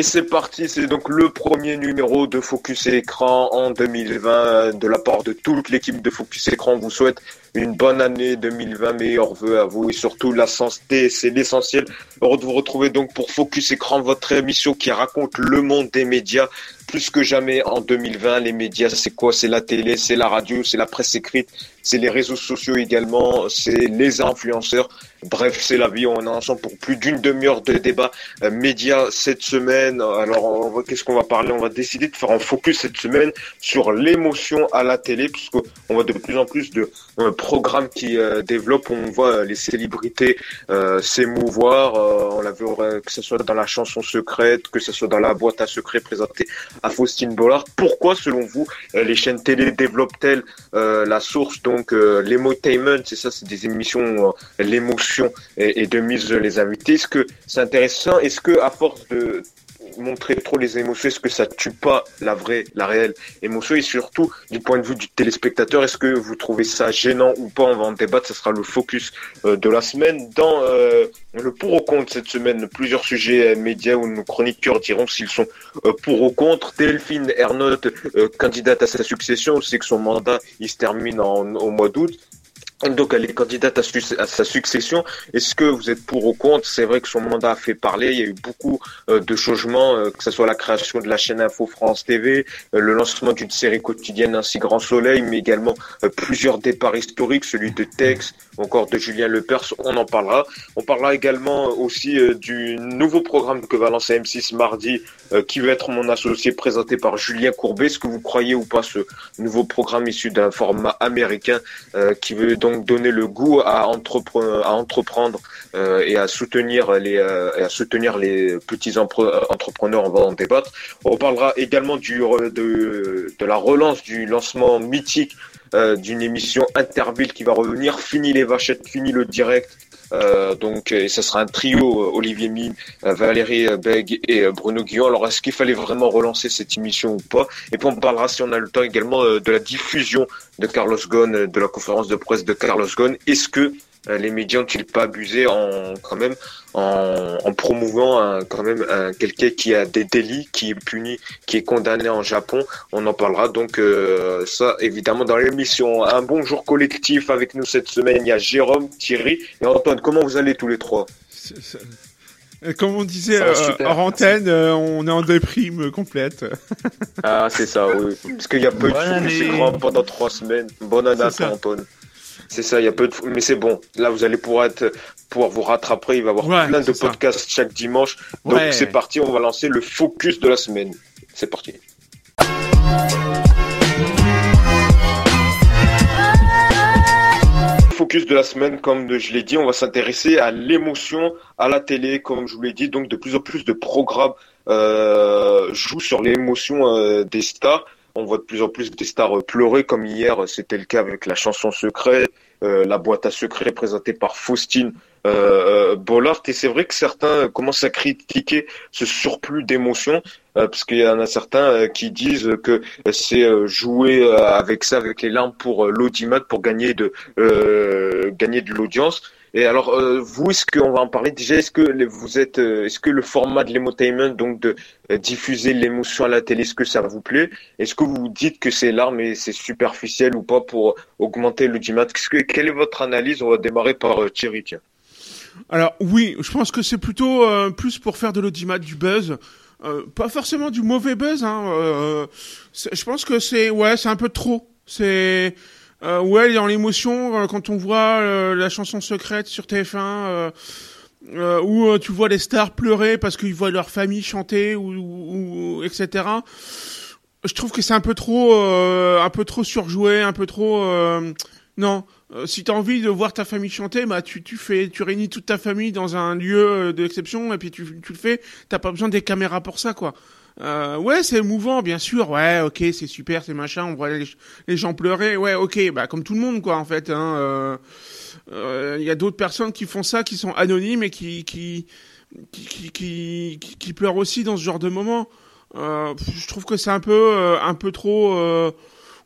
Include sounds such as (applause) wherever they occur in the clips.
Et c'est parti, c'est donc le premier numéro de Focus Écran en 2020 de la part de toute l'équipe de Focus Écran. On vous souhaite une bonne année 2020, meilleurs vœux à vous et surtout la santé, c'est l'essentiel. Heureux de vous retrouver donc pour Focus Écran, votre émission qui raconte le monde des médias plus que jamais en 2020. Les médias, c'est quoi? C'est la télé, c'est la radio, c'est la presse écrite, c'est les réseaux sociaux également, c'est les influenceurs. Bref, c'est la vie. On est ensemble pour plus d'une demi-heure de débat euh, médias cette semaine. Alors, qu'est-ce qu'on va parler? On va décider de faire un focus cette semaine sur l'émotion à la télé, puisqu'on voit de plus en plus de euh, programmes qui euh, développent. On voit les célébrités s'émouvoir. on l'a vu que ce soit dans la chanson secrète, que ce soit dans la boîte à secrets présentée à Faustine Bollard. Pourquoi, selon vous, les chaînes télé développent-elles la source donc l'émotainment C'est ça, c'est des émissions l'émotion et, de mise les invités. Est-ce que c'est intéressant? Est-ce que à force de montrer trop les émotions, est-ce que ça tue pas la vraie, la réelle émotion? Et surtout, du point de vue du téléspectateur, est-ce que vous trouvez ça gênant ou pas? On va en débattre, ce sera le focus euh, de la semaine. Dans euh, le pour ou contre cette semaine, plusieurs sujets euh, médias où nos chroniqueurs diront s'ils sont pour ou contre. Delphine Ernotte, candidate à sa succession, on sait que son mandat il se termine au mois d'août. Donc elle est candidate à, sa succession. Est-ce que vous êtes pour ou contre? C'est vrai que son mandat a fait parler. Il y a eu beaucoup euh, de changements, euh, que ce soit la création de la chaîne Info France TV, euh, le lancement d'une série quotidienne ainsi Grand Soleil, mais également plusieurs départs historiques, celui de Tex, encore de Julien Lepers. On en parlera. On parlera également aussi du nouveau programme que va lancer M6 mardi, qui va être mon associé présenté par Julien Courbet. Est-ce que vous croyez ou pas ce nouveau programme issu d'un format américain qui veut donc donc donner le goût à, entreprendre, à entreprendre euh, et à soutenir les euh, et à soutenir les petits entrepreneurs. On va en débattre. On parlera également du de, de la relance du lancement mythique euh, d'une émission Interville qui va revenir. Fini les vachettes, fini le direct. Euh, donc, et ça sera un trio euh, Olivier Mine, euh, Valérie Beg et Bruno Guillon. Alors, est-ce qu'il fallait vraiment relancer cette émission ou pas? Et puis, on parlera, si on a le temps, également de la diffusion de Carlos Ghosn, de la conférence de presse de Carlos Ghosn. Est-ce que euh, les médias ont-ils pas abusé en quand même en, en promouvant quand même quelqu'un qui a des délits, qui est puni, qui est condamné en Japon? On en parlera donc euh, ça évidemment dans l'émission. Un bonjour collectif avec nous cette semaine. Il y a Jérôme, Thierry et Antoine. Comment vous allez tous les trois? Comme on disait euh, hors antenne, on est en déprime complète. ah, c'est ça, oui. Parce qu'il y a peu de grand pendant trois semaines. Bonne année à toi, Antoine. C'est ça, il y a peu de, mais c'est bon. Là, vous allez pouvoir être, pouvoir vous rattraper. Il va y avoir plein de podcasts chaque dimanche. Donc, c'est parti. On va lancer le focus de la semaine. C'est parti. Focus de la semaine, comme je l'ai dit, on va s'intéresser à l'émotion à la télé, comme je vous l'ai dit. Donc, de plus en plus de programmes euh, jouent sur l'émotion euh, des stars on voit de plus en plus des stars pleurer, comme hier, c'était le cas avec la chanson secrète, euh, la boîte à secrets présentée par Faustine euh, euh, Bollard. Et c'est vrai que certains commencent à critiquer ce surplus d'émotions, parce qu'il y en a certains qui disent que c'est jouer avec ça, avec les larmes pour l'audimat, pour gagner de gagner de l'audience. Et alors, euh, vous, est-ce qu'on va en parler déjà Est-ce que vous êtes, euh, est-ce que le format de l'émotainment, donc de euh, diffuser l'émotion à la télé, est-ce que ça vous plaît? Est-ce que vous dites que c'est l'art, mais c'est superficiel ou pas pour augmenter l'audimat que, Quelle est votre analyse? On va démarrer par Thierry. Tiens. Alors oui, je pense que c'est plutôt plus pour faire de l'audimat, du buzz. pas forcément du mauvais buzz. Hein, je pense que c'est ouais, c'est un peu trop. C'est euh, ouais, dans l'émotion euh, quand on voit euh, la chanson secrète sur TF1 euh, euh, où tu vois les stars pleurer parce qu'ils voient leur famille chanter ou, ou, etc. Je trouve que c'est un peu trop, un peu trop surjoué, un peu trop. non, si t'as envie de voir ta famille chanter, bah tu tu fais, tu réunis toute ta famille dans un lieu d'exception et puis tu tu le fais. T'as pas besoin des caméras pour ça, quoi. Euh, ouais, c'est émouvant, bien sûr. Ouais, ok, c'est super, c'est machin. On voit les, gens pleurer. Ouais, ok, bah comme tout le monde, quoi, en fait. Hein, euh, euh, il y a d'autres personnes qui font ça, qui sont anonymes et qui qui qui qui, qui, pleurent aussi dans ce genre de moment. je trouve que c'est un peu un peu trop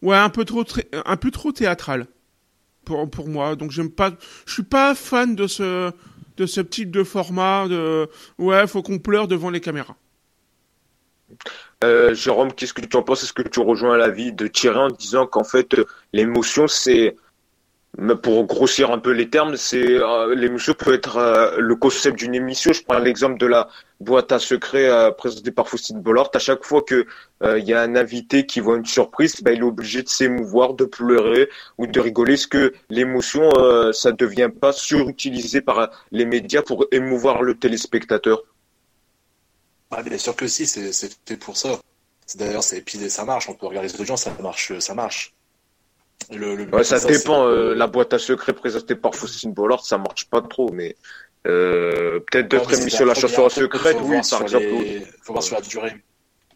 ouais un peu trop un peu trop théâtral pour pour moi. Donc j'aime pas, je suis pas fan de ce de ce type de format de ouais, faut qu'on pleure devant les caméras. Euh, Jérôme, qu'est-ce que tu en penses? Est-ce que tu rejoins l'avis de Thierry en disant qu'en fait l'émotion c'est pour grossir un peu les termes, c'est euh, l'émission peut être euh, le concept d'une émission. Je prends l'exemple de la boîte à secrets euh, présentée par Faustine Bollard. À chaque fois que il y a un invité qui voit une surprise, bah, il est obligé de s'émouvoir, de pleurer ou de rigoler. Est-ce que l'émotion, ça devient pas surutilisé par les médias pour émouvoir le téléspectateur? Bien sûr que si, c'est fait pour ça. D'ailleurs, c'est ça marche. On peut regarder les audiences, ça marche, ça marche. Le, ouais, ça, dépend. Euh, la boîte à secrets présentée par Faustine Bollard, ça marche pas trop, mais euh, peut-être d'autres émissions, la chanson secrète, oui, par exemple. Il faut voir sur la durée.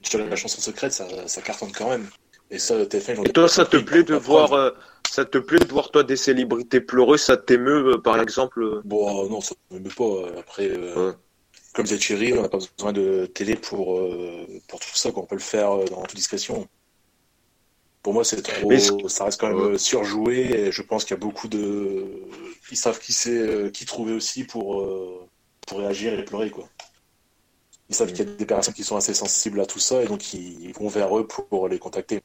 Sur la chanson secrète, ça, ça cartonne quand même. Et ça, TF1, Et toi, ça te plaît de voir, euh, ça te plaît de voir toi des célébrités pleurer, ça t'émeut, euh, par exemple Bon, non, ça m'émeut pas. Après, comme disait Thierry, on n'a pas besoin de télé pour pour tout ça, qu'on peut le faire dans toute discrétion. Pour moi, c'est trop. Ça reste quand même surjoué. Et je pense qu'il y a beaucoup de. Ils savent qui c'est, euh, qui trouver aussi pour, euh, pour réagir et pleurer, quoi. Ils savent qu'il y a des personnes qui sont assez sensibles à tout ça et donc ils vont vers eux pour les contacter.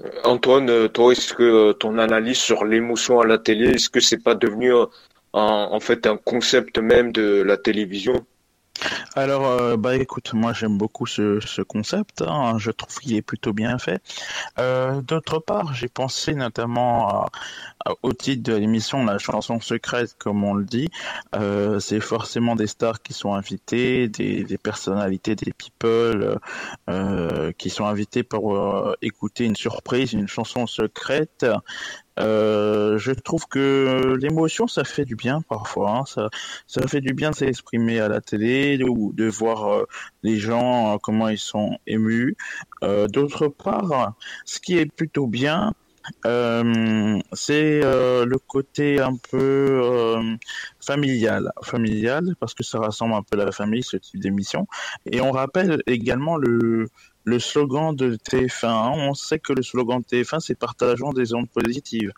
Euh, Antoine, toi, est-ce que ton analyse sur l'émotion à la télé, est-ce que c'est pas devenu en fait un concept même de la télévision alors, euh, bah écoute, moi j'aime beaucoup ce, ce concept. Hein. je trouve qu'il est plutôt bien fait. Euh, D'autre part, j'ai pensé notamment au titre de l'émission La chanson secrète, comme on le dit. Euh, c'est forcément des stars qui sont invitées, des, des personnalités, des people qui sont invités pour écouter une surprise, une chanson secrète. Euh, je trouve que l'émotion, ça fait du bien parfois. Hein. Ça, ça fait du bien de s'exprimer à la télé ou de voir euh, les gens euh, comment ils sont émus. D'autre part, ce qui est plutôt bien, c'est le côté un peu familial, familial parce que ça rassemble un peu la famille ce type d'émission. Et on rappelle également le le slogan de TF1. On sait que le slogan de TF1, c'est partageons des ondes positives.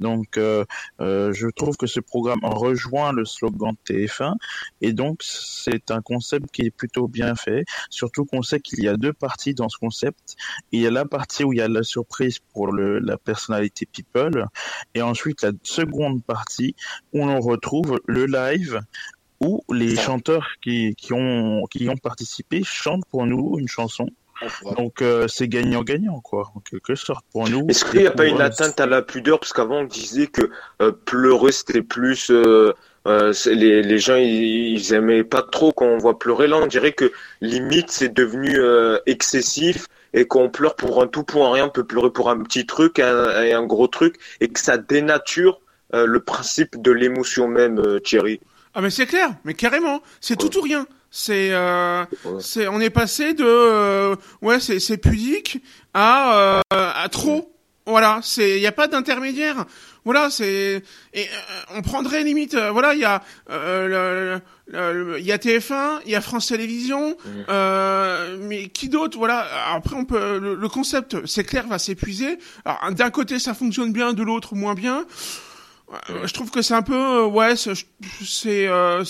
Donc, euh, euh, je trouve que ce programme rejoint le slogan de TF1 et donc c'est un concept qui est plutôt bien fait. Surtout qu'on sait qu'il y a deux parties dans ce concept. Il y a la partie où il y a la surprise pour le, la personnalité people et ensuite la seconde partie où l'on retrouve le live où les chanteurs qui, qui, ont, qui ont participé chantent pour nous une chanson donc euh, c'est gagnant-gagnant, quoi, en quelque sorte, pour nous. Est-ce qu'il n'y a pas une atteinte à la pudeur? Parce qu'avant, on disait que euh, pleurer, c'était plus... Euh, les, les, gens, ils, ils, aimaient pas trop quand on voit pleurer. Là, on dirait que limite, c'est devenu excessif et qu'on pleure pour un tout, pour un rien. On peut pleurer pour un petit truc un, et un gros truc et que ça dénature le principe de l'émotion même, Thierry. Ah mais c'est clair, mais carrément, c'est tout ou rien. C'est, euh, c'est, on est passé de, euh, ouais, c'est, c'est pudique à, euh, à trop. Voilà, c'est, il y a pas d'intermédiaire. Voilà, c'est, et euh, on prendrait limite, euh, voilà, il y a, il y a TF1, il y a France Télévisions, mmh. mais qui d'autre, voilà. Après, on peut, le, le concept, c'est clair, va s'épuiser. Alors, d'un côté, ça fonctionne bien, de l'autre, moins bien. Je trouve que c'est un peu, euh, ouais, c'est, euh,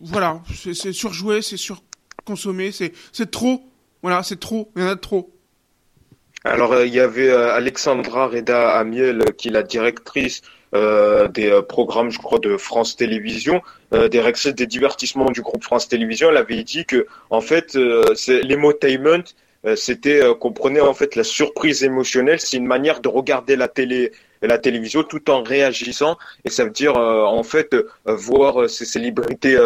voilà, c'est surjoué, c'est surconsommé, c'est, c'est trop, voilà, c'est trop, il y en a trop. Alors euh, il y avait Alexandra Reda Amiel, qui est la directrice des programmes, je crois, de France Télévisions, des directrice des divertissements du groupe France Télévisions. Elle avait dit que, en fait, c'est l'emotainment, c'était qu'on prenait en fait la surprise émotionnelle, c'est une manière de regarder la télé la télévision tout en réagissant. Et ça veut dire euh, en fait euh, voir euh, ces célébrités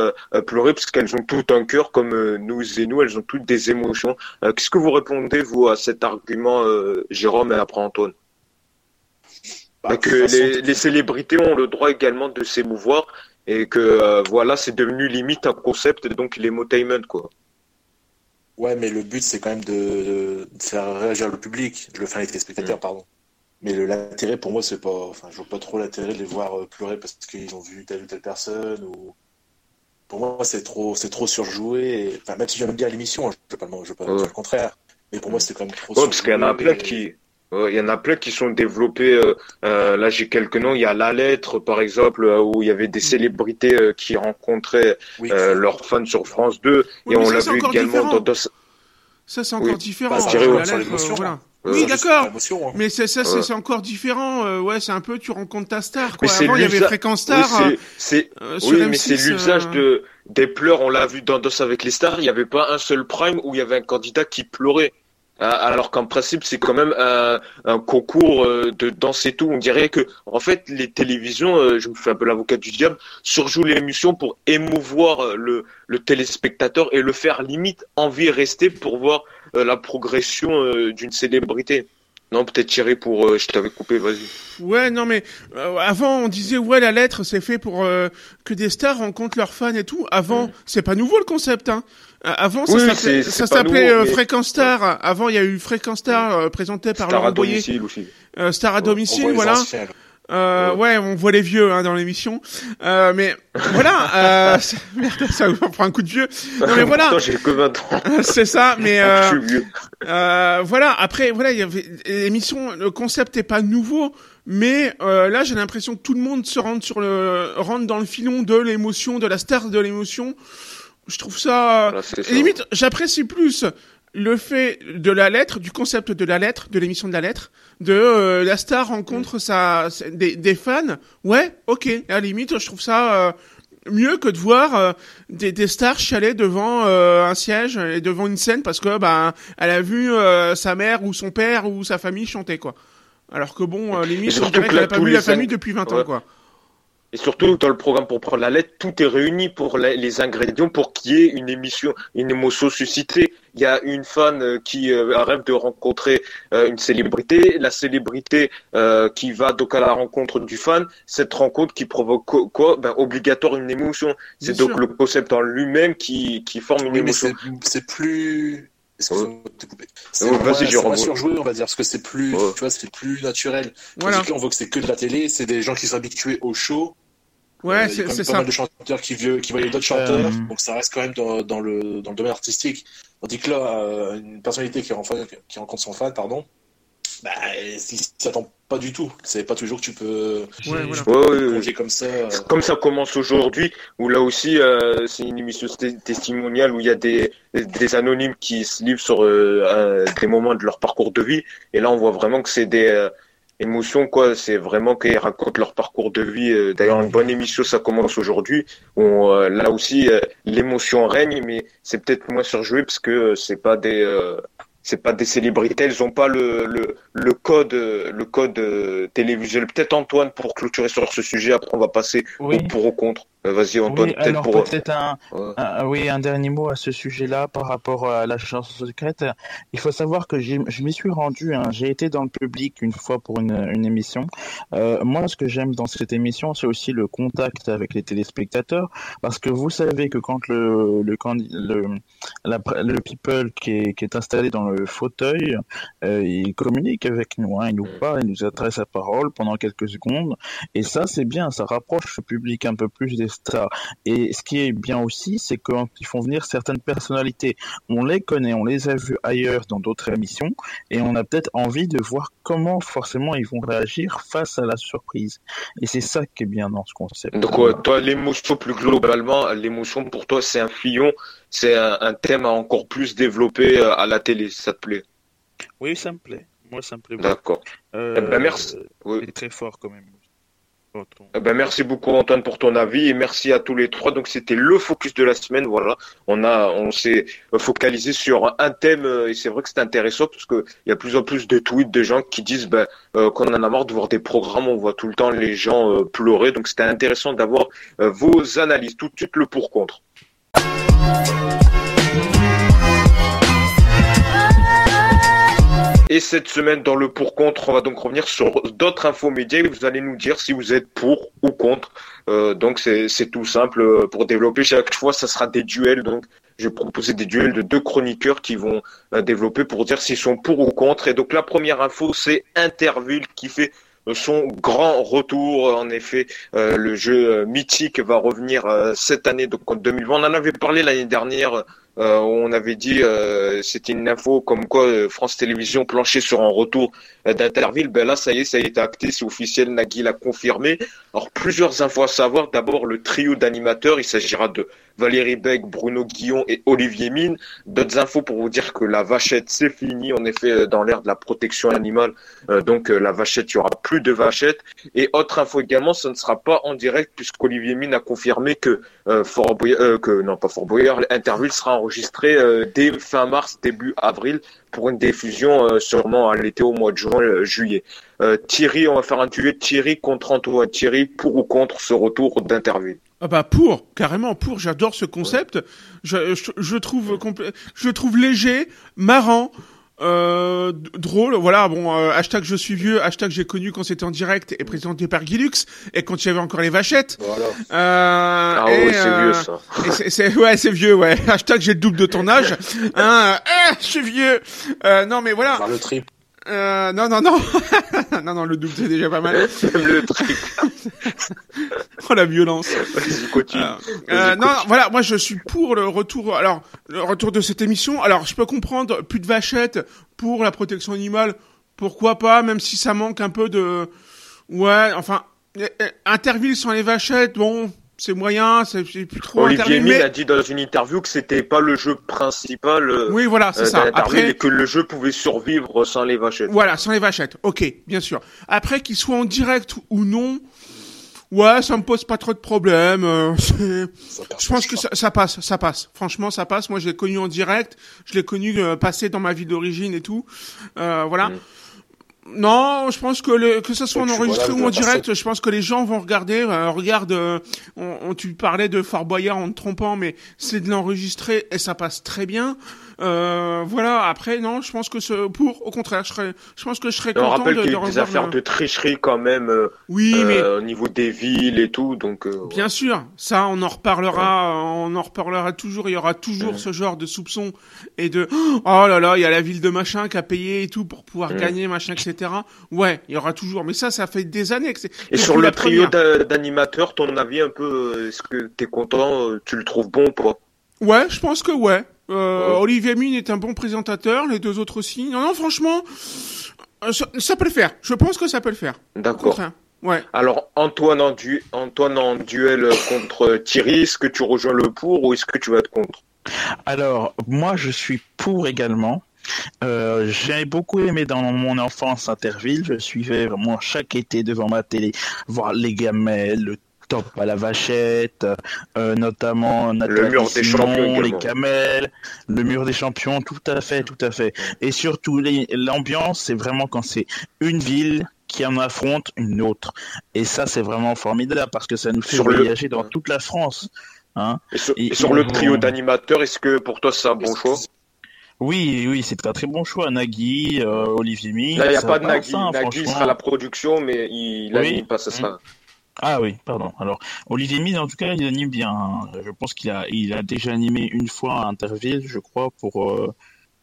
pleurer parce qu'elles ont tout un cœur comme nous et nous, elles ont toutes des émotions. Qu'est-ce que vous répondez vous à cet argument, Jérôme et après Antoine? Bah, que les, les, célébrités ont le droit également de s'émouvoir et que voilà, c'est devenu limite un concept, donc l'émotainment quoi. Ouais, mais le but c'est quand même de, faire réagir le public, le faire les téléspectateurs, mm. pardon. Mais l'intérêt pour moi, c'est pas. Enfin, je vois pas trop l'intérêt de les voir euh, pleurer parce qu'ils ont vu telle ou telle personne. Ou... Pour moi, c'est trop, c'est trop surjoué. Enfin, même si j'aime bien l'émission, je veux pas, je veux pas dire le contraire. Mais pour moi, c'est quand même trop. Ouais, parce qu'il y en a plein qui. Il y en a plein qui sont développés. Euh, euh, là, j'ai quelques noms. Il y a La Lettre, par exemple, euh, où il y avait des célébrités qui rencontraient leurs fans sur France 2. et on l'a vu également dans, Ça, c'est encore différent. Bah, la lettre, voilà. oui, d'accord. Hein. Mais c'est ça, c'est encore différent. ouais, c'est un peu, tu rencontres ta star. Quoi. Avant, il y avait Fréquence Star. Oui, c'est, oui, mais c'est l'usage de des pleurs. On l'a vu dans Dos avec les stars. Il n'y avait pas un seul prime où il y avait un candidat qui pleurait. Euh, alors qu'en principe c'est quand même un, un, concours euh, de danse et tout. On dirait que en fait les télévisions, euh, je me fais un peu l'avocat du diable, surjouent l'émission pour émouvoir le, le, téléspectateur et le faire limite envie rester pour voir la progression d'une célébrité. Non, peut-être Thierry pour. je t'avais coupé, vas-y. Ouais, non, mais avant on disait ouais la lettre c'est fait pour que des stars rencontrent leurs fans et tout. Avant, c'est pas nouveau le concept, hein. Euh, avant, ça s'appelait, ça s'appelait euh, Fréquence Star. Avant, il y a eu Fréquence Star euh, présenté par Star Laurent à domicile aussi. Euh, Star à domicile, voilà. Euh, ouais. on voit les vieux hein, dans l'émission, euh, mais (laughs) voilà, euh, (laughs) merde, ça vous prend un coup de vieux. Non mais voilà, j'ai que 20 ans. (laughs) c'est ça, mais euh, euh, voilà. Après, voilà, il y avait l'émission, le concept est pas nouveau, mais euh, là, j'ai l'impression que tout le monde se rentre sur le rentre dans le filon de l'émotion, de la star de l'émotion je trouve ça, limite, j'apprécie plus le fait de la lettre, du concept de la lettre, de l'émission de la lettre, de euh, la star rencontre mm. sa, des, des, fans. Ouais, ok. À la limite, je trouve ça euh, mieux que de voir euh, des, des, stars chialer devant un siège et devant une scène parce que bah elle a vu sa mère ou son père ou sa famille chanter quoi. Alors que bon, limite, on dirait qu'elle a pas vu la famille depuis 20 ans quoi. Et surtout, dans le programme pour prendre la lettre, tout est réuni pour les ingrédients pour qu'il y ait une émission, une émotion suscitée. Il y a une fan euh, qui euh, rêve de rencontrer euh, une célébrité, la célébrité qui va donc à la rencontre du fan, cette rencontre qui provoque quoi ben, Obligatoire une émotion. C'est donc le concept en lui-même qui, qui forme une émotion. C'est plus... C'est moins, surjoué, on va dire, parce que c'est plus, tu vois, c'est plus naturel. Voilà. on voit que c'est que de la télé, c'est des gens qui sont habitués au show. Ouais, euh, c'est ça. pas mal de chanteurs qui, qui voyaient d'autres chanteurs, euh. donc ça reste quand même dans, dans, le, dans le domaine artistique. Tandis que là, euh, une personnalité qui, qui rencontre son fan, pardon, bah, si s'attend pas du tout. C'est pas toujours que tu peux, ouais, voilà. comme ça. Comme ça commence aujourd'hui, où là aussi, euh, c'est une émission testimoniale où il y a des, des anonymes qui se livrent sur euh, des moments de leur parcours de vie. Et là, on voit vraiment que c'est des, émotion quoi c'est vraiment qu'ils racontent leur parcours de vie euh, d'ailleurs une bonne émission ça commence aujourd'hui euh, là aussi euh, l'émotion règne mais c'est peut-être moins surjoué parce que c'est pas des c'est pas des célébrités, elles ont pas le, le, le code le code télévisuel. Peut-être Antoine pour clôturer sur ce sujet. Après on va passer au pour ou contre. Euh, vas-y Antoine, peut-être pour... peut-être un, oui, un dernier mot à ce sujet-là par rapport à la chanson secrète. Il faut savoir que je m'y suis rendu, hein. j'ai été dans le public une fois pour une, une émission. Euh, moi, ce que j'aime dans cette émission, c'est aussi le contact avec les téléspectateurs, parce que vous savez que quand le, le, le, le people qui est, qui est installé dans le fauteuil, euh, il communique avec nous, hein. il nous parle, il nous adresse la parole pendant quelques secondes, et ça, c'est bien, ça rapproche le public un peu plus des et ce qui est bien aussi, c'est qu'ils font venir certaines personnalités. On les connaît, on les a vus ailleurs dans d'autres émissions, et on a peut-être envie de voir comment forcément ils vont réagir face à la surprise. Et c'est ça qui est bien dans ce concept. Donc, toi, l'émotion plus globalement, l'émotion pour toi, c'est un fillon, c'est un, thème à encore plus développer euh, à la télé, ça te plaît? Oui, ça me plaît. Moi, ça me plaît. D'accord. Euh, eh ben, merci. Oui. très fort quand même. Eh ben, merci beaucoup Antoine pour ton avis et merci à tous les trois. Donc c'était le focus de la semaine. Voilà, on a, on s'est focalisé sur un thème et c'est vrai que c'est intéressant parce que il y a plus en plus de tweets de gens qui disent ben, euh, qu'on en a marre de voir des programmes, on voit tout le temps les gens euh, pleurer. Donc c'était intéressant d'avoir euh, vos analyses. Tout de suite le pour contre. Et cette semaine, dans le pour-contre, on va donc revenir sur d'autres infos médias vous allez nous dire si vous êtes pour ou contre. Euh, donc c'est tout simple. Euh, pour développer chaque fois, ça sera des duels. Donc je vais proposer des duels de deux chroniqueurs qui vont euh, développer pour dire s'ils sont pour ou contre. Et donc la première info, c'est Interville qui fait son grand retour. En effet, le jeu mythique va revenir cette année, donc en 2020. On en avait parlé l'année dernière Euh, on avait dit, euh, c'était une info comme quoi euh, France Télévisions planchait sur un retour d'Interville. Ben là, ça y est, ça a été acté, c'est officiel. Nagui l'a confirmé. Alors plusieurs infos à savoir. D'abord, le trio d'animateurs. Il s'agira de Valérie Beck, Bruno Guillon et Olivier Mine. D'autres infos pour vous dire que la vachette, c'est fini. En effet, dans l'ère de la protection animale, donc la vachette, il y aura plus de vachette. Et autre info également, ça ne sera pas en direct puisqu'Olivier Mine a confirmé que Fort que non pas Fort Interville sera en enregistré euh, dès fin mars, début avril, pour une diffusion euh, sûrement à l'été au mois de juin, euh, juillet. Thierry, on va faire un duel Thierry contre Antoine. Thierry, pour ou contre ce retour d'interview? Ah bah pour, carrément pour, j'adore ce concept. Je, je, trouve je trouve léger, marrant, euh, drôle, voilà, bon, euh, hashtag je suis vieux, hashtag j'ai connu quand c'était en direct et présenté par Guilux, et quand il y avait encore les vachettes. Voilà. Euh, ah ouais, c'est vieux euh, ça. c'est, ouais, c'est vieux, ouais. (laughs) Hashtag j'ai le double de ton âge. (laughs) hein, euh, je suis vieux. non mais voilà. le. Euh, non, non, non. (laughs) non, non, le double, c'est déjà pas mal. le truc. (laughs) oh, la violence. Euh, euh, non, voilà, moi, je suis pour le retour, alors, le retour de cette émission. Alors, je peux comprendre, plus de vachettes pour la protection animale. Pourquoi pas, même si ça manque un peu de, ouais, enfin, Interville sans les vachettes, bon, c'est moyen, c'est plus trop Olivier Mine a dit dans une interview que c'était pas le jeu principal. Euh, oui, voilà, c'est euh, ça. Après, que le jeu pouvait survivre sans les vachettes. Voilà, sans les vachettes. Ok, bien sûr. Après, qu'il soit en direct ou non, ouais, ça me pose pas trop de problème. Euh, (laughs) je pense que ça, ça, passe, ça passe. Franchement, ça passe. Moi, je l'ai connu en direct, je l'ai connu passer dans ma vie d'origine et tout. voilà. Mm. Non, je pense que le, que ce soit en enregistré ou en direct, je pense que les gens vont regarder. Euh, regarde, euh, on, tu parlais de Fort Boyard en te trompant, mais c'est de l'enregistrer et ça passe très bien. Euh, voilà. Après, non, je pense que ce, pour, au contraire, je serais, je pense que je serais content on rappelle de, qu'il y a des affaires de tricherie quand même. Euh, oui, mais au niveau des villes et tout, donc. bien sûr, ça, on en reparlera, on en reparlera toujours. Il y aura toujours ce genre de soupçons et de, oh là là, il y a la ville de machin qui a payé et tout pour pouvoir gagner machin, etc. Ouais, il y aura toujours. Mais ça, ça fait des années que c'est. Et sur le trio d'animateurs, ton avis un peu, euh, est-ce que t'es content, euh, tu le trouves bon pas? Ouais, je pense que ouais. Euh, Olivier Mine est un bon présentateur, les deux autres aussi. Non, non, franchement, ça, peut le faire. Je pense que ça peut le faire. D'accord. Ouais. Alors, Antoine en, Antoine en duel contre Thierry, est-ce que tu rejoins le pour ou est-ce que tu vas être contre? Alors, moi, je suis pour également. Euh, j'ai beaucoup aimé dans mon enfance Interville. Je suivais vraiment chaque été devant ma télé voir les gamelles, le top à la vachette, euh, notamment le mur des champions, les gamelles, le mur des champions, tout à fait, tout à fait. Et surtout l'ambiance, c'est vraiment quand c'est une ville qui en affronte une autre. Et ça, c'est vraiment formidable parce que ça nous fait voyager dans toute la France. Hein. Et sur, le trio d'animateurs, est-ce que pour toi c'est un bon choix? Oui, oui, c'est un très bon choix. Nagui, euh, Olivier Mi. Là, il n'y a pas de Nagui. Nagui sera la production, mais il anime pas, ça sera. Ah oui, pardon. Alors, Olivier Mine, en tout cas, il anime bien. Je pense qu'il a, il a déjà animé une fois à Interville, je crois, pour euh,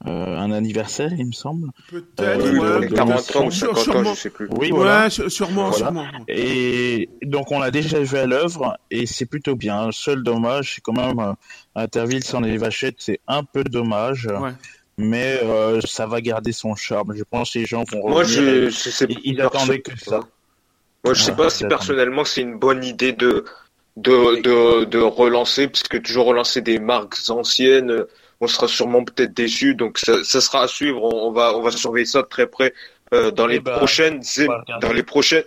euh, un anniversaire, il me semble. Peut-être, euh, ouais, 40 ans ou 50 ans, je sais plus. Oui, voilà. Ouais, sûrement, sûrement. Et donc, on l'a déjà vu à l'œuvre, et c'est plutôt bien. Seul dommage, c'est quand même euh, Interville sans les vachettes, c'est un peu dommage. Ouais. Mais euh, ça va garder son charme. Je pense que les gens vont Moi, je, sais ils attendaient que ça. Moi, je sais pas si personnellement c'est une bonne idée de, de, de, de relancer, parce que toujours relancer des marques anciennes, on sera sûrement peut-être déçu. Donc ça, ça, sera à suivre. On, va on va surveiller ça de très près euh, dans, les bah, prochaines, dans les prochaines dans les prochaines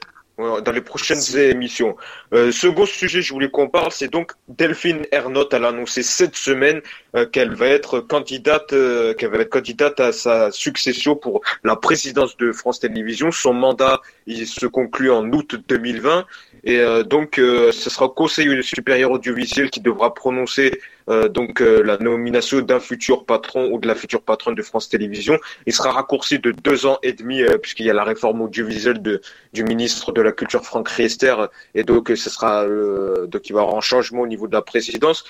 émissions. Euh, second sujet, je voulais qu'on parle, c'est donc Delphine Ernotte. Elle a annoncé cette semaine euh, qu'elle va être candidate, euh, qu'elle va être candidate à sa succession pour la présidence de France Télévisions. Son mandat, il se conclut en août 2020, et euh, donc ce sera au Conseil supérieur audiovisuel qui devra prononcer euh, donc euh, la nomination d'un futur patron ou de la future patronne de France Télévisions. Il sera raccourci de deux ans et demi euh, puisqu'il y a la réforme audiovisuelle du ministre de la Culture Franck Riester et donc ce sera donc il va y avoir un changement au niveau de la présidence.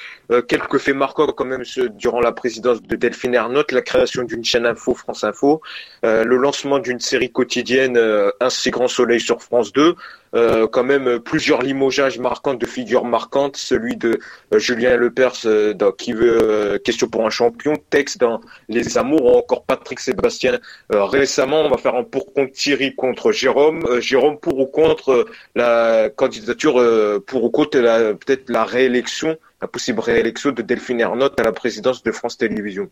quelques faits marquants quand même durant la présidence de Delphine Ernotte, la création d'une chaîne info France Info, le lancement d'une série quotidienne Un si grand soleil sur France 2, euh, quand même plusieurs limogeages marquants de figures marquantes, celui de euh, Julien Lepers euh, qui veut question pour un champion, texte dans Les Amours, ou encore Patrick Sébastien récemment. On va faire un pour contre Thierry contre Jérôme, Jérôme pour ou contre la candidature, pour ou contre peut-être la réélection, la possible réélection de Delphine Ernotte à la présidence de France Télévisions.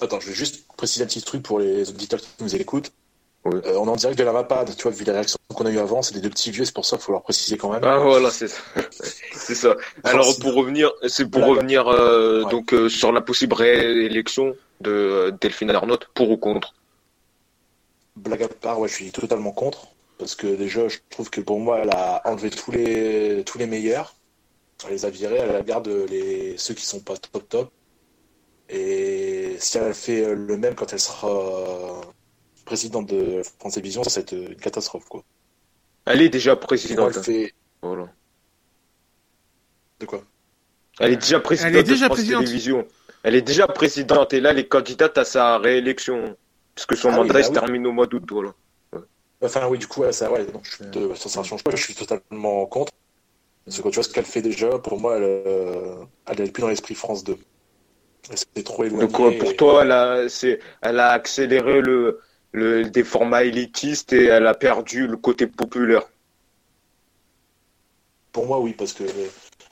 Attends, je vais juste préciser un petit truc pour les auditeurs qui nous écoutent. Euh, on est en direct de la Rapade, tu vois, vu la réaction qu'on a eu avant, c'est des deux petits vieux, c'est pour ça qu'il faut leur préciser quand même. Ah voilà, c'est ça. (laughs) c'est ça. Alors pour revenir, c'est pour revenir euh, donc euh, sur la possible réélection de Delphine Arnaud, pour ou contre? Blague à part, ouais, je suis totalement contre, parce que déjà, je trouve que pour moi, elle a enlevé tous les tous les meilleurs, elle les a virés, elle garde les ceux qui sont pas top top, et si elle fait le même quand elle sera présidente de France Télévisions, ça va être une catastrophe, quoi. Elle est déjà présidente. Elle fait... Voilà. De quoi? Elle est déjà présidente de France Télévisions. Elle est déjà présidente et là, elle est candidate à sa réélection. Parce que son ah mandat bah se termine au mois d'août, voilà. Enfin, oui, du coup, ça, ouais, non, je, ça, change pas, je suis totalement contre. Parce que quand tu vois ce qu'elle fait déjà, pour moi, elle, euh, elle est plus dans l'esprit France 2. C'est trop éloigné. Donc, pour toi, elle a, elle a accéléré le, le, des formats élitistes et elle a perdu le côté populaire. Pour moi, oui, parce que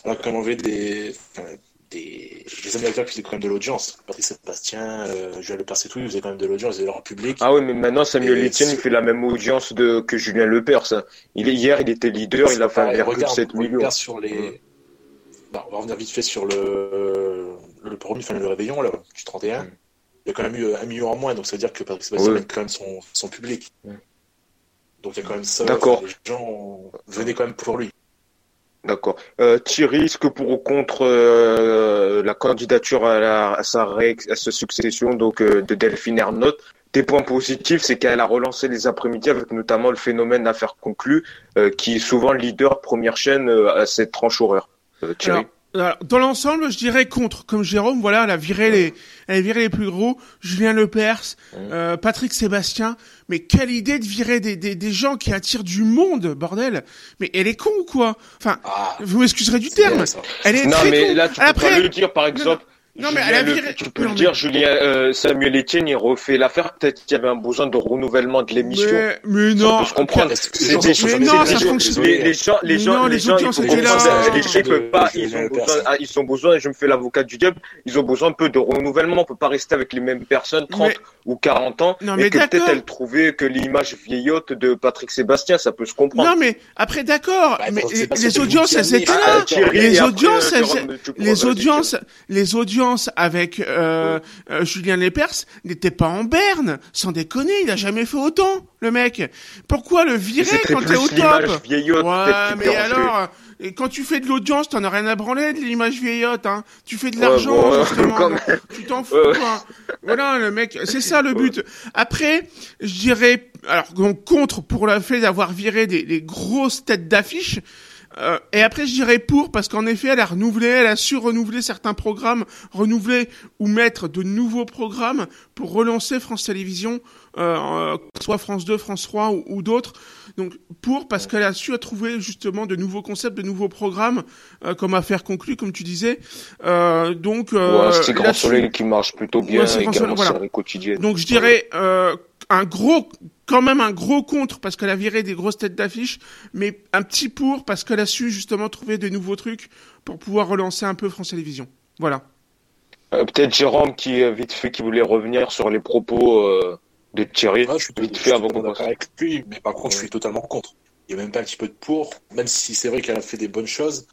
elle a quand même enlevé des, des, des Américains qui faisaient quand même de l'audience. Patrick Sébastien, euh, Julien Lepers et tout, ils faisaient quand même de l'audience, ils faisaient leur public. Ah oui, mais maintenant Samuel Etienne, il fait la même audience de, que Julien Lepers. Il, hier, il était leader, il a fait 1,7 million. Sur les... on va revenir vite fait sur le, le premier, enfin, le réveillon, là, du 31 il y a quand même eu un million en moins, donc ça veut dire que Patrick Sébastien a quand même son, son public. Donc il y a quand même ça. D'accord. Les gens venaient quand même pour lui. D'accord. Euh, Thierry, est-ce que pour ou contre euh, la candidature à, la, à sa, à sa succession donc euh, de Delphine Ernotte, des points positifs, c'est qu'elle a relancé les après-midi avec notamment le phénomène affaire conclue, euh, qui est souvent leader première chaîne à cette tranche horaire. Thierry dans l'ensemble, je dirais contre. Comme Jérôme, voilà, elle a viré les, elle a viré les plus gros. Julien Lepers, euh, Patrick Sébastien. Mais quelle idée de virer des, des, des, gens qui attirent du monde, bordel. Mais elle est con ou quoi? Enfin, ah, vous m'excuserez du terme. Elle est non, très mais con. là, tu peux Après, pas le dire, par exemple. Non, mais elle a viré... tu peux le dire, Julien, euh, Samuel Etienne, il refait l'affaire. Peut-être qu'il y avait un besoin de renouvellement de l'émission. Mais, mais non. Ça peut se comprendre. C'est des choses. Mais non, ça fonctionne. Les, les gens, les gens, les gens, ils Les peuvent pas, ils ont besoin, ah, ils ont besoin, je me fais l'avocat du diable, ils ont besoin un peu de renouvellement. On peut pas rester avec les mêmes personnes 30 ou 40 ans. Non, mais et que peut-être elle trouvait que l'image vieillotte de Patrick Sébastien, ça peut se comprendre. Non, mais après, d'accord. Bah, mais les audiences, elles étaient là. Les audiences, les audiences, les audiences avec euh, euh, Julien Lepers n'était pas en berne. Sans déconner, il a jamais fait autant, le mec. Pourquoi le virer quand t'es au top Ouais, mais alors, et quand tu fais de l'audience, t'en as rien à branler de l'image vieillotte, hein. Tu fais de l'argent, justement. Tu t'en fous, quoi. Voilà, le mec, c'est ça le but. Après, je dirais, alors, donc, contre pour le fait d'avoir viré des, des grosses têtes d'affiche, euh, et après, je dirais pour, parce qu'en effet, elle a renouvelé, elle a su renouveler certains programmes, renouveler ou mettre de nouveaux programmes pour relancer France Télévisions, euh, soit France 2, France 3 ou, d'autres. Donc pour, parce qu'elle a su trouver justement de nouveaux concepts, de nouveaux programmes, euh, comme affaire conclue, comme tu disais. Euh, donc, euh, c'est Grand Soleil qui marche plutôt bien, ouais, également voilà. quotidienne. Donc je dirais un gros quand même un gros contre parce qu'elle a viré des grosses têtes d'affiche, mais un petit pour parce qu'elle a su justement trouver de nouveaux trucs pour pouvoir relancer un peu France Télévisions. Voilà. Euh, peut-être Jérôme qui euh, vite fait qui voulait revenir sur les propos euh, de Thierry. je suis vite fait avant qu'on avec lui, mais par contre je suis totalement contre. Il y a même pas un petit peu de pour, même si c'est vrai qu'elle a fait des bonnes choses.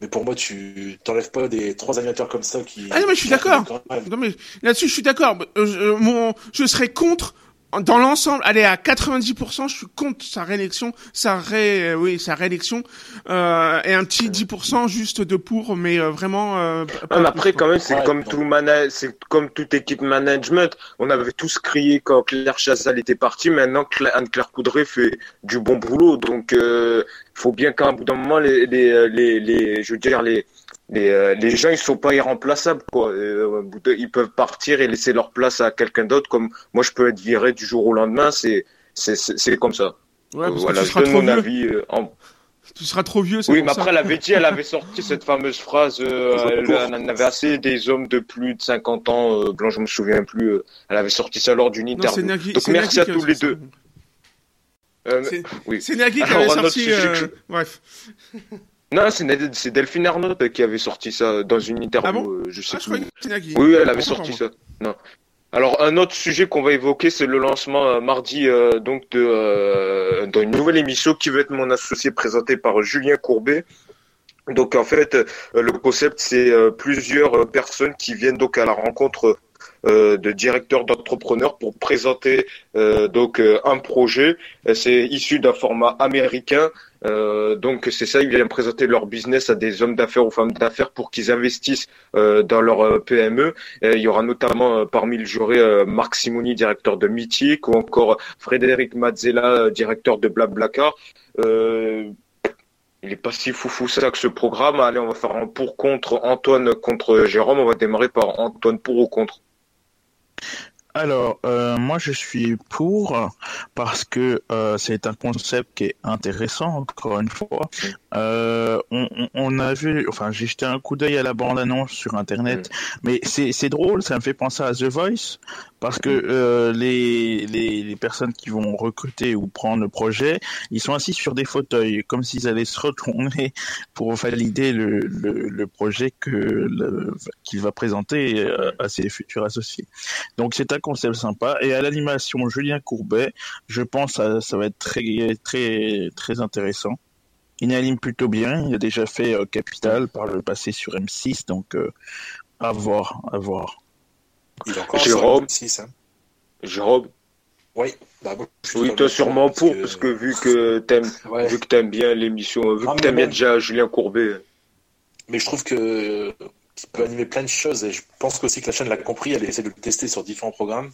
Mais pour moi, tu t'enlèves pas des trois animateurs comme ça qui. Ah non, mais je suis d'accord. Non, mais là-dessus, je suis d'accord. mon, je serais contre dans l'ensemble, allez à 90%, je suis contre sa réélection, sa ré, euh, oui, sa réélection, euh, et un petit 10% juste de pour, mais euh, vraiment. Euh, mais après, quand même, c'est comme tout manage, c'est comme toute équipe management. On avait tous crié quand Claire Chazal était partie. Maintenant, Anne-Claire Coudray fait du bon boulot, donc il faut bien qu'à un bout d'un moment, les, les, les, les, je veux dire les les, euh, les gens ils sont pas irremplaçables quoi. Euh, ils peuvent partir et laisser leur place à quelqu'un d'autre. Comme moi je peux être viré du jour au lendemain, c'est c'est c'est comme ça. Ouais, parce voilà, que tu seras trop mon vieux. avis en... Tu seras trop vieux. Oui, mais après, elle avait dit, elle avait sorti cette fameuse phrase. elle, en avait assez des hommes de plus de 50 ans. blanc, je me souviens plus. elle avait sorti ça lors d'une interview. Donc merci à tous les deux. Euh, oui. C'est Nagui qui avait sorti. Euh, bref. Non, c'est Delphine Arnaud qui avait sorti ça dans une interview. Ah bon euh, je sais ah, je Oui, elle avait sorti ça. Non. Alors un autre sujet qu'on va évoquer, c'est le lancement mardi donc de d'une nouvelle émission qui va être mon associé présenté par Julien Courbet. Donc en fait, le concept c'est plusieurs personnes qui viennent donc à la rencontre euh, de directeurs d'entrepreneurs pour présenter euh, donc euh, un projet. C'est issu d'un format américain. donc c'est ça, ils viennent présenter leur business à des hommes d'affaires ou femmes d'affaires pour qu'ils investissent dans leur PME. il y aura notamment parmi le jury Marc Simoni, directeur de Mythique, ou encore Frédéric Mazzella, directeur de Blablacar. il est pas si foufou ça que ce programme. Allez, on va faire un pour contre Antoine contre Jérôme. On va démarrer par Antoine pour ou contre. Alors, euh, moi je suis pour parce que euh, c'est un concept qui est intéressant, encore une fois. Euh, on, on, a vu, enfin j'ai jeté un coup d'œil à la bande-annonce sur Internet, mm. mais c'est drôle, ça me fait penser à The Voice, parce que mm. euh, les, les, les, personnes qui vont recruter ou prendre le projet, ils sont assis sur des fauteuils, comme s'ils allaient se retourner pour valider le, le, le projet que qu'il va présenter euh, à ses futurs associés. Donc c'est un concept sympa, et à l'animation Julien Courbet, je pense que ça va être très très très intéressant. Il anime plutôt bien. Il a déjà fait euh, Capital par le passé sur M6, donc euh, à voir, à voir. Il est encore Jérôme. Sur M6, hein. Jérôme. Oui, bah, oui, toi sûrement pour, parce que vu que t'aimes, vu que t'aimes bien l'émission, vu que t'aimes bien déjà Julien Courbet. Mais je trouve que qu'il peut animer plein de choses et je pense aussi que la chaîne l'a compris, elle essaie de le tester sur différents programmes.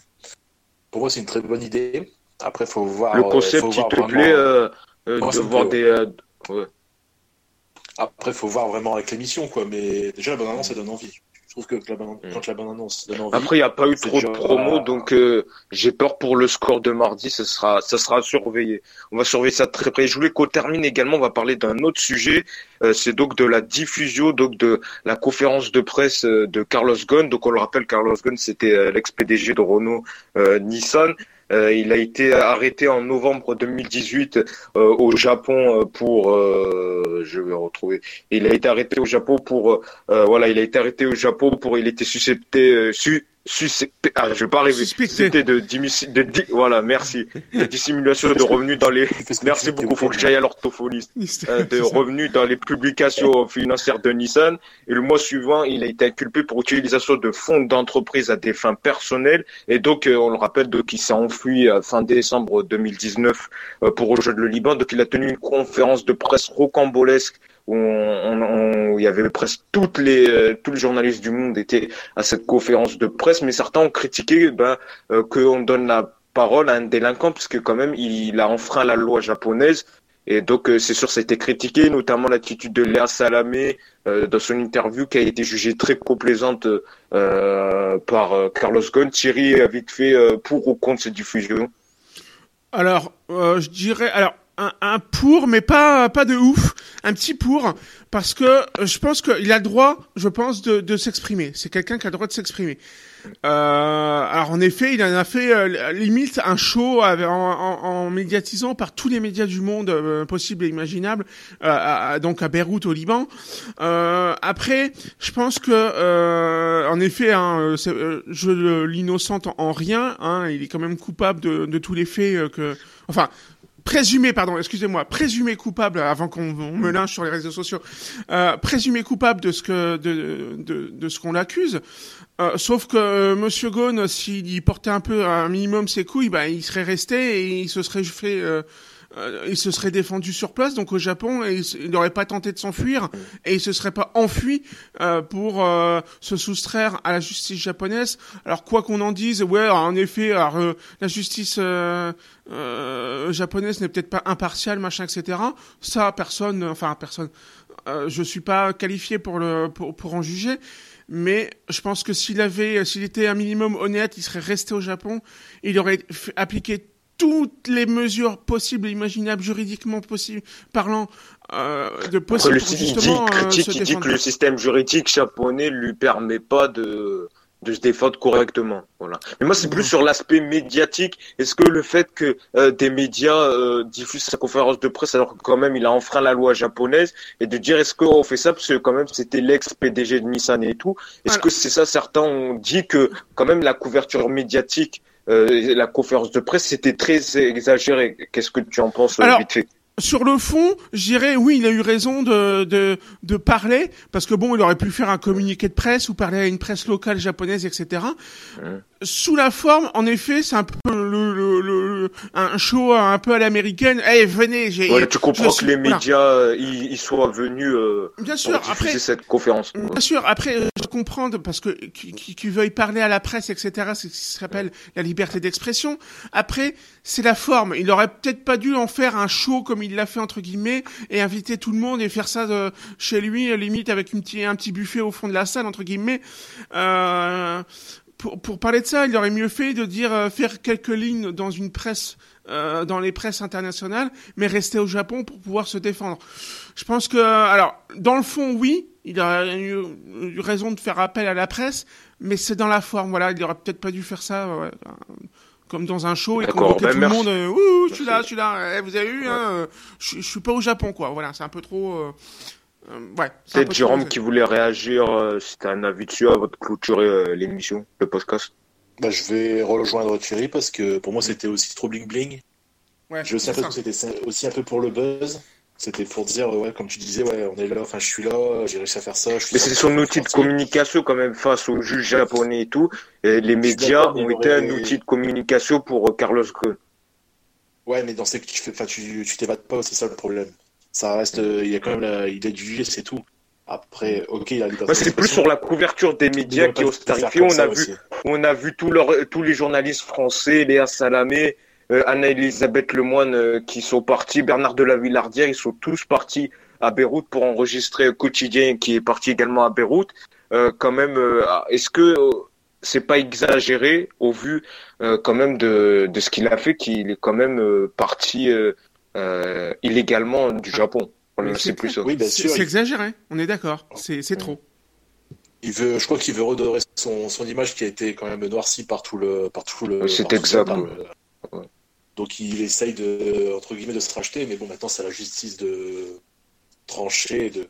Pour moi, c'est une très bonne idée. Après, faut voir. Le concept, il te plaît euh, de voir des, après, il faut voir vraiment avec l'émission, quoi. Mais déjà, la bonne annonce, ça donne envie. Je trouve que la quand la bonne annonce donne envie. Après, il n'y a pas eu trop de promos, donc euh, j'ai peur pour le score de mardi. Ça sera, ça sera surveillé. On va surveiller ça très près. Je voulais qu'on termine également. On va parler d'un autre sujet. Euh, c'est donc de la diffusion, donc de la conférence de presse euh, de Carlos Ghosn. Donc, on le rappelle, Carlos Ghosn, c'était l'ex-PDG de Renault Nissan. Euh, il a été arrêté en novembre 2018 euh, au Japon euh, pour, je vais retrouver. Il a été arrêté au Japon pour, voilà, il a été arrêté au Japon pour, il était suscepté, su, suspecté, ah, je vais pas arriver, c'était de, de, de, voilà, merci, de dissimulation de revenus dans les, merci beaucoup, faut que j'aille à l'orthophoniste, euh, de revenus dans les publications financières de Nissan. Et le mois suivant, il a été inculpé pour utilisation de fonds d'entreprise à des fins personnelles. Et donc, euh, on le rappelle, donc, il s'est enfui à fin décembre 2019 euh, pour rejoindre le Liban. Donc, il a tenu une conférence de presse rocambolesque où il y avait presque toutes les euh, tous les journalistes du monde étaient à cette conférence de presse, mais certains ont critiqué ben, euh, qu'on donne la parole à un délinquant puisque quand même il a enfreint la loi japonaise et donc euh, c'est sûr ça a été critiqué, notamment l'attitude de Léa Salamé dans son interview qui a été jugée très complaisante par Carlos Ghosn. Thierry a vite fait pour ou contre cette diffusion? Alors je dirais alors un, un, pour, mais pas pas de ouf, un petit pour, parce que euh, je pense qu'il a le droit, je pense, de, de s'exprimer. C'est quelqu'un qui a le droit de s'exprimer. Euh, alors en effet, il en a fait euh, limite un show en, en, médiatisant par tous les médias du monde euh, possible et imaginable, donc à Beyrouth au Liban. après, je pense que en effet, hein, je l'innocente en rien. Hein, il est quand même coupable de, de tous les faits que, enfin présumé, pardon, excusez-moi, présumé coupable avant qu'on me lynche sur les réseaux sociaux, euh, présumé coupable de ce que de, de, ce qu'on l'accuse. Euh, sauf que euh, Monsieur Ghosn, s'il portait un peu un minimum ses couilles, bah, il serait resté et il se serait fait euh, euh, il se serait défendu sur place, donc au Japon, et il n'aurait pas tenté de s'enfuir, et il se serait pas enfui euh, pour euh, se soustraire à la justice japonaise. Alors quoi qu'on en dise, ouais, en effet, alors, la justice japonaise n'est peut-être pas impartiale, machin, etc. Ça, personne, enfin personne, je suis pas qualifié pour le pour, pour en juger mais je pense que s'il avait, s'il était un minimum honnête, il serait resté au Japon, il aurait appliqué toutes les mesures possibles, imaginables, juridiquement possibles, parlant euh, de possible pour justement il dit, il dit que le système juridique japonais lui permet pas de de se défendre correctement. Voilà. Mais moi, c'est plus sur l'aspect médiatique. Est-ce que le fait que euh, des médias euh, diffusent sa conférence de presse alors que quand même il a enfreint la loi japonaise et de dire est-ce qu'on fait ça parce que quand même c'était l'ex-PDG de Nissan et tout? Est-ce que c'est ça Certains ont dit que quand même la couverture médiatique, euh, la conférence de presse, c'était très exagéré. Qu'est-ce que tu en penses vite fait? sur le fond, je dirais oui, il a eu raison de, de, de parler parce que bon, il aurait pu faire un communiqué de presse ou parler à une presse locale japonaise, etc sous la forme, en effet, c'est un peu le, le, le, un show un peu à l'américaine. Eh, venez, j'ai. Ouais, tu comprends que les médias euh, ils, soient venus euh, bien sûr, après, cette conférence. Bien sûr, après, je comprends parce que qui, qui, veuille parler à la presse, etc. C'est ce qui s'appelle la liberté d'expression. Après, c'est la forme. Il aurait peut-être pas dû en faire un show comme il l'a fait entre guillemets et inviter tout le monde et faire ça de, chez lui, limite avec une petit, un petit buffet au fond de la salle entre guillemets. Euh, pour, pour parler de ça, il aurait mieux fait de dire euh, faire quelques lignes dans une presse, euh, dans les presses internationales, mais rester au Japon pour pouvoir se défendre. Je pense que, alors, dans le fond, oui, il aurait eu, eu raison de faire appel à la presse, mais c'est dans la forme. Voilà, il aurait peut-être pas dû faire ça. comme dans un show et convoquer ben, tout le monde euh, ouh je suis là je suis là eh, vous avez vu hein, je, je suis pas au Japon quoi voilà c'est un peu trop euh, ouais, Peut-être Jérôme qui voulait réagir, euh, si tu un avis dessus avant de clôturer euh, l'émission, le podcast. Bah, je vais rejoindre Thierry parce que pour moi c'était aussi trop bling bling. Ouais, je sais que c'était aussi un peu pour le buzz. C'était pour dire, ouais, comme tu disais, ouais, on est là, enfin, je suis là, j'ai réussi à faire ça. Mais c'est son outil de communication quand même face aux juges japonais et tout. Et les médias ont été un outil de communication pour Carlos Ghosn. Ouais, mais dans ces que tu fais, enfin, tu, tu t'évades pas, c'est ça le problème ça reste, euh, il y a quand même la, il est c'est tout. Après, ok, il a c'est plus sur la couverture des médias qui ont starifié. On a vu, on a vu tous, tous les journalistes français, Léa Salamé, euh, Anna-Elisabeth Lemoine euh, qui sont partis, Bernard de la Villardière, ils sont tous partis à Beyrouth pour enregistrer Quotidien qui est parti également à Beyrouth. quand même, est-ce que c'est pas exagéré au vu quand même de, de ce qu'il a fait, qu'il est quand même parti euh, illégalement du Japon. C'est plus Oui, C'est exagéré, on est d'accord. C'est trop. Il veut, je crois qu'il veut redorer son, son, image qui a été quand même noircie par tout le, par tout le. C'est exact. Donc il essaye de, entre guillemets, de se racheter, mais bon, maintenant c'est à la justice de trancher et de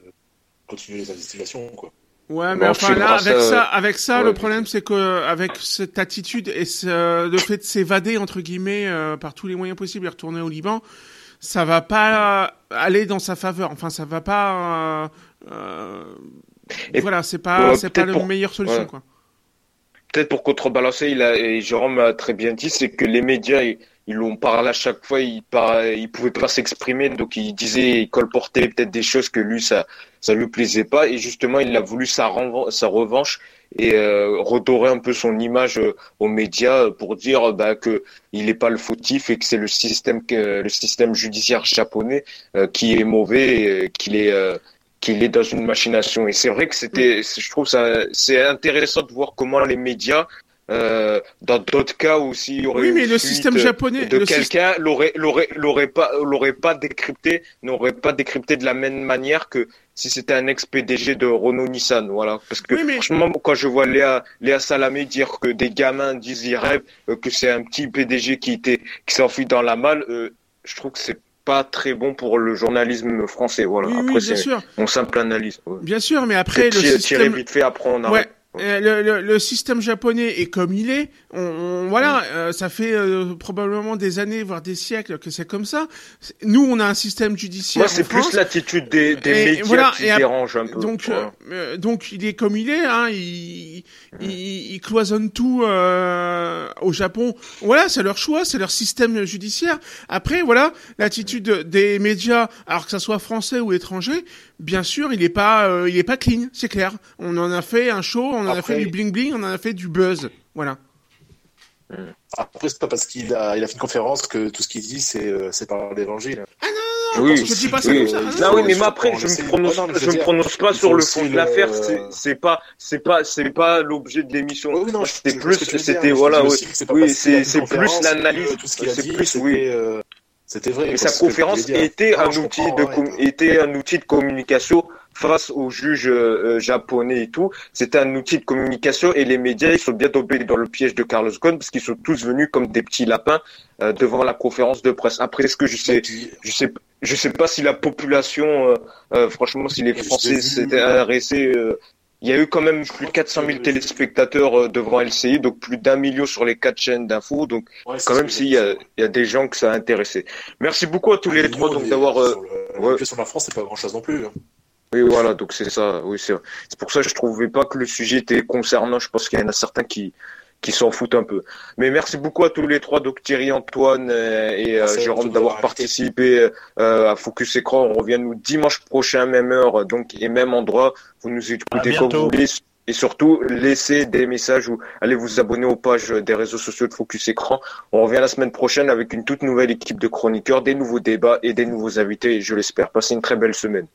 continuer les investigations, quoi. Ouais, mais enfin là, avec ça, avec ça, le problème c'est que avec cette attitude et ce, le fait de s'évader entre guillemets euh, par tous les moyens possibles et retourner au Liban, ça va pas aller dans sa faveur. Enfin, ça va pas. Euh, euh voilà, c'est pas, c'est pas la meilleure solution, quoi. Peut-être pour contrebalancer, il a, et Jérôme a très bien dit, c'est que les médias, ils, l'ont parlé à chaque fois, ils, par, ils pouvaient pas s'exprimer, donc il disait, il colportait peut-être des choses que lui, ça, ça lui plaisait pas, et justement, il a voulu sa, sa revanche, et euh, redorer un peu son image euh, aux médias pour dire bah, que il n'est pas le fautif et que c'est le système le système judiciaire japonais euh, qui est mauvais et qu'il est qu'il est dans une machination. Et c'est vrai que c'était je trouve ça c'est intéressant de voir comment les médias euh, dans d'autres cas aussi, il y aurait oui, mais le système japonais de quelqu'un l'aurait l'aurait l'aurait pas l'aurait pas décrypté, n'aurait pas décrypté de la même manière que si c'était un ex PDG de Renault Nissan, voilà. Parce que franchement, quand je vois Léa Léa Salamé dire que des gamins disent ils rêvent euh, que c'est un petit PDG qui était qui s'enfuit dans la malle, euh, je trouve que c'est pas très bon pour le journalisme français. Voilà. Oui, après, c'est mon simple analyse. Bien sûr, mais après le système. vite fait, après on Ouais. Euh, le, le, le, système japonais est comme il est. On, voilà, euh, ça fait euh, probablement des années, voire des siècles que c'est comme ça. Nous, on a un système judiciaire. Moi, c'est plus l'attitude des, des médias voilà, qui dérange un peu. Donc, donc, il est comme il est. Hein, il, il, il, cloisonne tout au Japon. Voilà, c'est leur choix, c'est leur système judiciaire. Après, voilà, l'attitude des médias, alors que ça soit français ou étranger, bien sûr, il est pas, euh, il est pas clean, c'est clair. On en a fait un show, on en a fait du bling bling, on en a fait du buzz, voilà. Après, c'est pas parce qu'il a, il a fait une conférence que tout ce qu'il dit, c'est, euh, c'est par l'évangile. Ah non, non, oui, je dis pas ça comme ça. Non, oui, mais après, je me prononce, je me prononce pas sur le fond de l'affaire. C'est pas, c'est pas, c'est pas l'objet de l'émission. Oui, non, c'était plus, c'était voilà, oui, c'est plus l'analyse. C'est plus, oui. C'était vrai. Et sa conférence était un outil de, était un outil de communication face aux juges euh, japonais et tout. C'était un outil de communication et les médias ils sont bien tombés dans le piège de Carlos Ghosn parce qu'ils sont tous venus comme des petits lapins euh, devant la conférence de presse. Après, est-ce que je sais, je sais, je sais pas si la population, euh, franchement, si les Français s'étaient intéressés il y a eu quand même plus de 400 000 téléspectateurs euh, devant LCI, donc plus d'un million sur les quatre chaînes d'infos. Donc quand même, s'il y y a des gens que ça a intéressé. Merci beaucoup à tous les trois donc d'avoir. Euh, ouais. Sur la France, c'est pas grand chose non plus. Hein. Oui, voilà, donc c'est ça. Oui, c'est. C'est pour ça que je trouvais pas que le sujet était concernant. Je pense qu'il y en a certains qui qui s'en foutent un peu. Mais merci beaucoup à tous les trois, donc Thierry, Antoine euh, et euh, Jérôme d'avoir participé euh, à Focus Écran. On revient nous dimanche prochain, même heure, donc et même endroit. Vous nous écoutez comme vous voulez. Et surtout, laissez des messages ou allez vous abonner aux pages des réseaux sociaux de Focus Écran. On revient la semaine prochaine avec une toute nouvelle équipe de chroniqueurs, des nouveaux débats et des nouveaux invités, je l'espère. Passez une très belle semaine.